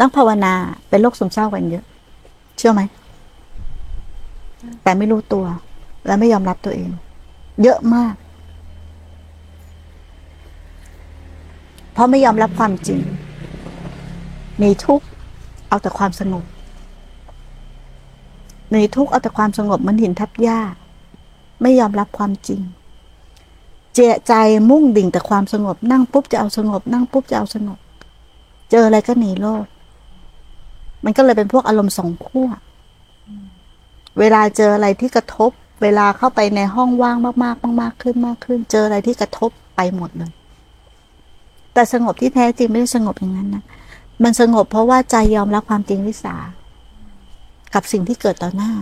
นักภาวนาเป็นโรคซึมเศร้ากันเยอะ เชื่อไหม แต่ไม่รู้ตัว และไม่ยอมรับตัวเอง เยอะมาก เพราะไม่ยอมรับความจริงมีทุกข์เอาแต่ความสงบมีทุกข์เอาแต่ความสงบมันหินทับหญ้า ไม่ยอมรับความจริง เจใจมุ่งดิ่งแต่ความสงบ นั่งปุ๊บจะเอาสงบ นั่งปุ๊บจะเอาสงบ เจออะไรก็หนีโลก มันก็เลยเป็นพวกอารมณ์สองขั้วเวลาเจออะไรที่กระทบ เวลาเข้าไปในห้องว่างมากๆมากๆขึ้นมากขึ้น เจออะไรที่กระทบไปหมดเลย แต่สงบที่แท้จริงไม่ได้สงบอย่างนั้นนะมันสงบเพราะว่าใจยอมรับความจริงวิสา กับสิ่งที่เกิดต่อหน้า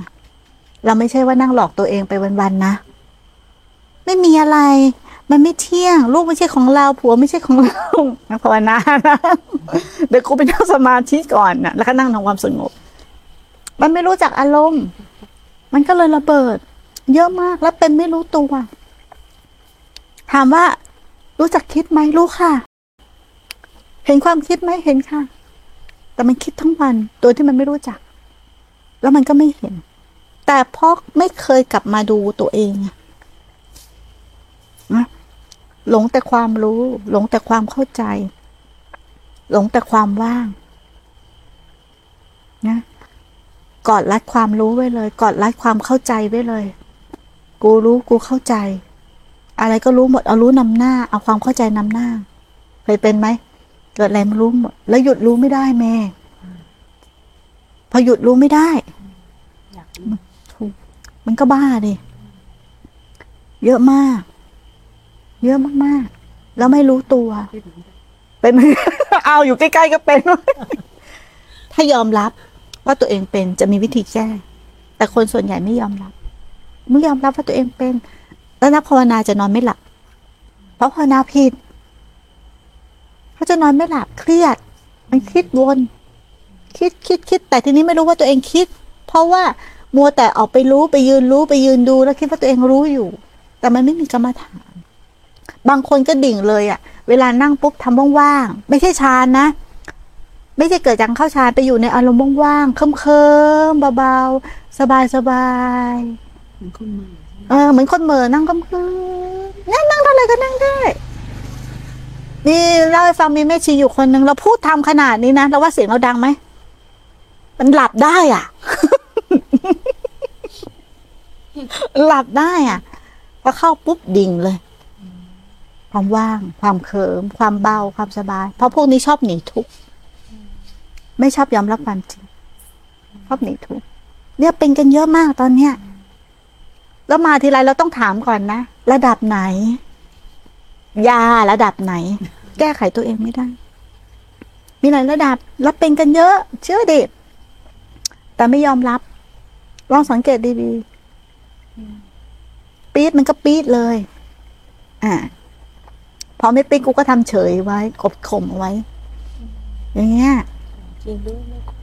เราไม่ใช่ว่านั่งหลอกตัวเองไปวันๆนะ ไม่มีอะไร มันไม่เที่ยง ลูกไม่ใช่ของเราผัวไม่ใช่ของเรานะภาวนานะเดี๋ยวกูไปนั่งสมาธิก่อนนะแล้วก็นั่งทำความสงบ มันไม่รู้จักอารมณ์ มันก็เลยระเบิด เยอะมากแล้วเป็นไม่รู้ตัว ถามว่า รู้จักคิดไหมรู้ค่ะ เห็นความคิดไหมเห็นค่ะ แต่มันคิดทั้งวันโดยที่มันไม่รู้จัก แล้วมันก็ไม่เห็น แต่เพราะไม่เคยกลับมาดูตัวเองอะ หลงแต่ความรู้ หลงแต่ความเข้าใจ หลงแต่ความว่างนะกอดรัดความรู้ไว้เลย กอดรัดความเข้าใจไว้เลย กูรู้กูเข้าใจ อะไรก็รู้หมดเอารู้นำหน้า เอาความเข้าใจนำหน้าเคยเป็นไหมเกิดอะไรมารู้หมดแล้วหยุดรู้ไม่ได้แม่พอหยุดรู้ไม่ได้อยากรู้ถูกมันก็บ้าดิเยอะมาก เยอะมากๆ แล้วไม่รู้ตัว เป็นเอาอยู่ใกล้ๆก็เป็น ถ้ายอมรับว่าตัวเองเป็นจะมีวิธีแก้ แต่คนส่วนใหญ่ไม่ยอมรับไม่ยอมรับว่าตัวเองเป็น แล้วนักภาวนาจะนอนไม่หลับ เพราะภาวนาผิดเขาจะนอนไม่หลับเครียด มันคิดวนคิดคิดคิด แต่ทีนี้ไม่รู้ว่าตัวเองคิด เพราะว่ามัวแต่ออกไปรู้ไปยืนรู้ไปยืนดูแล้วคิดว่าตัวเองรู้อยู่ แต่มันไม่มีกรรมฐาน บางคนก็ดิ่งเลยอะ่ะ เวลานั่งปุ๊บทำว่างๆไม่ใช่ฌานนะ ไม่ใช่เกิดจากเข้าฌานไปอยู่ในอารมณ์ว่างๆเคิมๆเบาๆสบายๆเหมือนคนมือเออเหมือนคนเหม่อนั่งก็คือนั่งนั่งเท่าไหร่ก็นั่งได้นี่เล่าให้ฟังมีแม่ชีอยู่คนหนึ่งเราพูดทำขนาดนี้นะเราว่าเสียงเราดังไหมมันหลับได้อะ หลับได้อะพอเข้าปุ๊บดิ่งเลย ความว่าง ความเขิม ความเบา ความสบาย เพราะพวกนี้ชอบหนีทุกข์ไม่ชอบยอมรับความจริงชอบหนีทุกข์เนี่ยเป็นกันเยอะมากตอนเนี้ยแล้วมาทีไรเราต้องถามก่อนนะ ระดับไหน ยาระดับไหน แก้ไขตัวเองไม่ได้ มีหลายระดับรับเป็นกันเยอะ เชื่อดิแต่ไม่ยอมรับ ลองสังเกตดีๆปี๊ดมันก็ปี๊ดเลย อ่า พอไม่ปี๊ดกูก็ทำเฉยไว้กบข่มเอาไว้ อย่างเงี้ยจริงด้วยไหมครู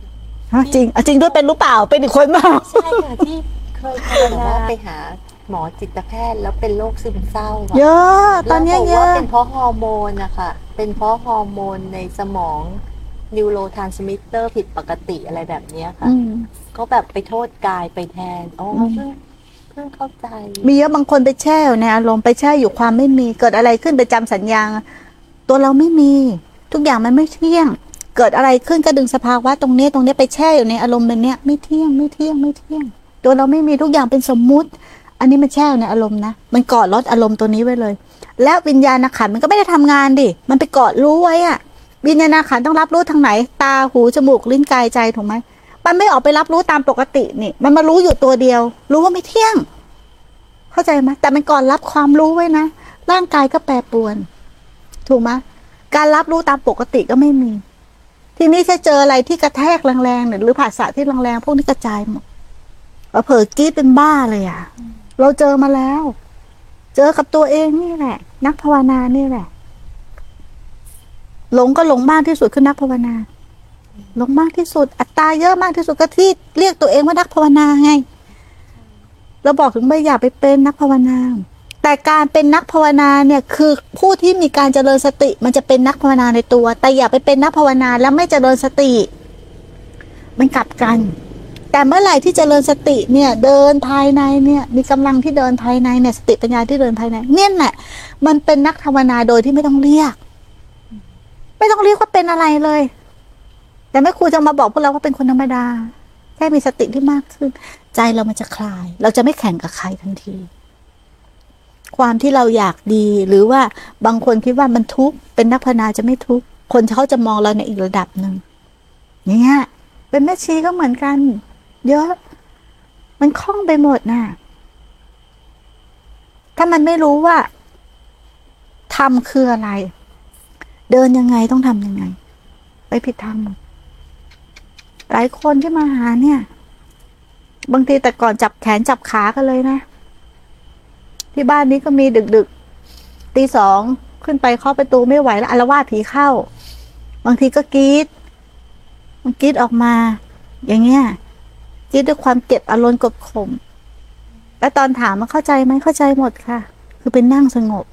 ฮะจริงอะจริงด้วยเป็นรู้เปล่าเป็นอีกคนเปล่าใช่ค่ะที่เคยภาวนาไปหาหมอจิตแพทย์แล้วเป็นโรคซึมเศร้าอะเยอะตอนเนี้ยแล้วบกเยว่าอะเป็นเพราะฮอร์โมนนะคะเป็นเพราะฮอร์โมนในสมองนิวโรทรานสมิเตอร์ผิดปกติอะไรแบบเนี้ยค่ะอืมก็แบบไปโทษกายไปแทนอ๋ออมเพิ่งเข้าใจ มีเยอะบางคนไปแช่ในอารมณ์ไปแช่อยู่ความไม่มี เกิดอะไรขึ้นไปจำสัญญา ตัวเราไม่มี ทุกอย่างมันไม่เที่ยง เกิดอะไรขึ้นก็ดึงสภาวะตรงนี้ตรงนี้ไปแช่อยู่ในอารมณ์แบบนี้ไม่เที่ยงไม่เที่ยงไม่เที่ยง ตัวเราไม่มีทุกอย่างเป็นสมมุติ อันนี้มันแช่อยู่ในอารมณ์นะมันเกาะรถอารมณ์ตัวนี้ไว้เลย แล้ววิญญาณขันมันก็ไม่ได้ทำงานดิมันไปเกาะรู้ไว้อะวิญญาณขันต้องรับรู้ทางไหน ตาหูจมูกลิ้นกายใจถูกไหม มันไม่ออกไปรับรู้ตามปกตินี่ มันมารู้อยู่ตัวเดียว รู้ว่าไม่เที่ยง เข้าใจไหมแต่มันก่อนรับความรู้ไว้นะ ร่างกายก็แปรปรวน ถูกไหมการรับรู้ตามปกติก็ไม่มี ทีนี้ถ้าเจออะไรที่กระแทกแรงๆหรือภาษาที่แรงๆพวกนี้กระจายหมดเผลอๆกรีดเป็นบ้าเลยอะ เราเจอมาแล้ว เจอกับตัวเองนี่แหละ นักภาวนานี่แหละ หลงก็หลงมากที่สุดคือนักภาวนา ลงมากที่สุด อัตตราเยอะมากที่สุดก็ที่เรียกตัวเองว่านักภาวนาไง เราบอกถึงไม่อยากไปเป็นนักภาวนา แต่การเป็นนักภาวนาเนี่ยคือผู้ที่มีการเจริญสติ มันจะเป็นนักภาวนาในตัว แต่อย่าไปเป็นนักภาวนาแล้วไม่เจริญสติ มันกลับกัน แต่เมื่อไหร่ที่เจริญสติเนี่ยเดินภายในเนี่ย มีกำลังที่เดินภายในเนี่ยสติปัญญาที่เดินภายในเนี่ยแหละมันเป็นนักภาวนาโดยที่ไม่ต้องเรียก ไม่ต้องเรียกว่าเป็นอะไรเลย แต่แม่ครูจะมาบอกพวกเราว่าเป็นคนธรรมดา แค่มีสติที่มากขึ้น ใจเรามันจะคลาย เราจะไม่แข่งกับใครทันที ความที่เราอยากดีหรือว่าบางคนคิดว่ามันทุกข์เป็นนักภาวนาจะไม่ทุกข์คนเขาจะมองเราในอีกระดับหนึ่งเนี่ยเป็นแม่ชีก็เหมือนกัน เยอะ มันคล่องไปหมดน่ะถ้ามันไม่รู้ว่าทำคืออะไร เดินยังไงต้องทำยังไง ไปผิดทางหมด หลายคนที่มาหาเนี่ย บางทีแต่ก่อนจับแขนจับขากันเลยนะ ที่บ้านนี้ก็มีดึกๆตีสองขึ้นไปเคาะประตูไม่ไหวแล้วอารวาสผีเข้า บางทีก็กรีดมันกรีดออกมา อย่างเงี้ยกรีดด้วยความเจ็บอารมณ์กดข่มแล้วตอนถามมันเข้าใจไหมเข้าใจหมดค่ะ คือเป็นนั่งสงบ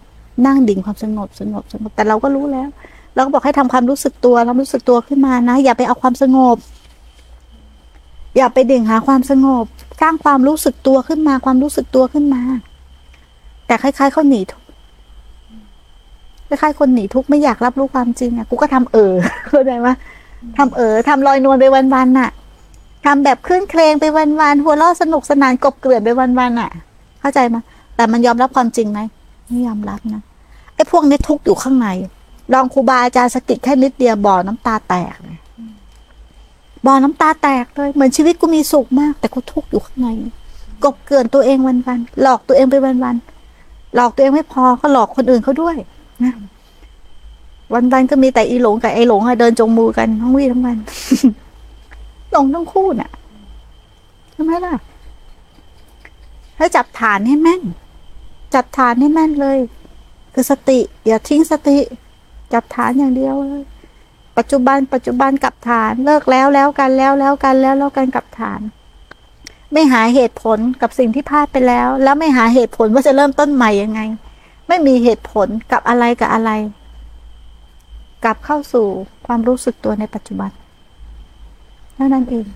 นั่งดิ่งความสงบสงบสงบ แต่เราก็รู้แล้ว เราก็บอกให้ทำความรู้สึกตัวเรารู้สึกตัวขึ้นมานะ อย่าไปเอาความสงบ อย่าไปเด่งหาความสงบ สร้างความรู้สึกตัวขึ้นมา ความรู้สึกตัวขึ้นมา แต่คล้ายๆเขาหนีทุกคล้ายๆคนหนีทุกไม่อยากรับรู้ความจริงอะกูก็ทำเออเข้าใจไหมทำเออทำลอยนวลไปวันๆน่ะทำแบบคลื่นเครงไปวันๆหัวเราะสนุกสนานกบเกลื่อนไปวันๆน่ะ เข้าใจไหมแต่มันยอมรับความจริงไหมไม่ยอมรับนะไอ้พวกนี้ทุกอยู่ข้างในลองครูบาอาจารย์สกิดแค่นิดเดียวบ่อน้ำตาแตกเลย บ่อน้ำตาแตกเลย เหมือนชีวิตกูมีสุขมาก แต่กูทุกข์อยู่ข้างในกบเกลื่อนตัวเองวันๆหลอกตัวเองไปวันๆหลอกตัวเองไม่พอก็หลอกคนอื่นเขาด้วยนะวันๆก็มีแต่อีหลงกับไอหลงอะเดินจงมือกันทั้งวี่ทั้งวันหลงทั้งคู่น่ะใช่ไหมล่ะถ้าจับฐานให้แม่น จับฐานให้แม่นเลย คือสติ อย่าทิ้งสติ จับฐานอย่างเดียวเลย ปัจจุบัน ปัจจุบันกับฐาน เลิกแล้วแล้วกันแล้วแล้วกันแล้วแล้วกันกับฐาน ไม่หาเหตุผลกับสิ่งที่พลาดไปแล้ว แล้วไม่หาเหตุผลว่าจะเริ่มต้นใหม่ยังไง ไม่มีเหตุผลกับอะไรกับอะไร กลับเข้าสู่ความรู้สึกตัวในปัจจุบันเท่านั้นเอง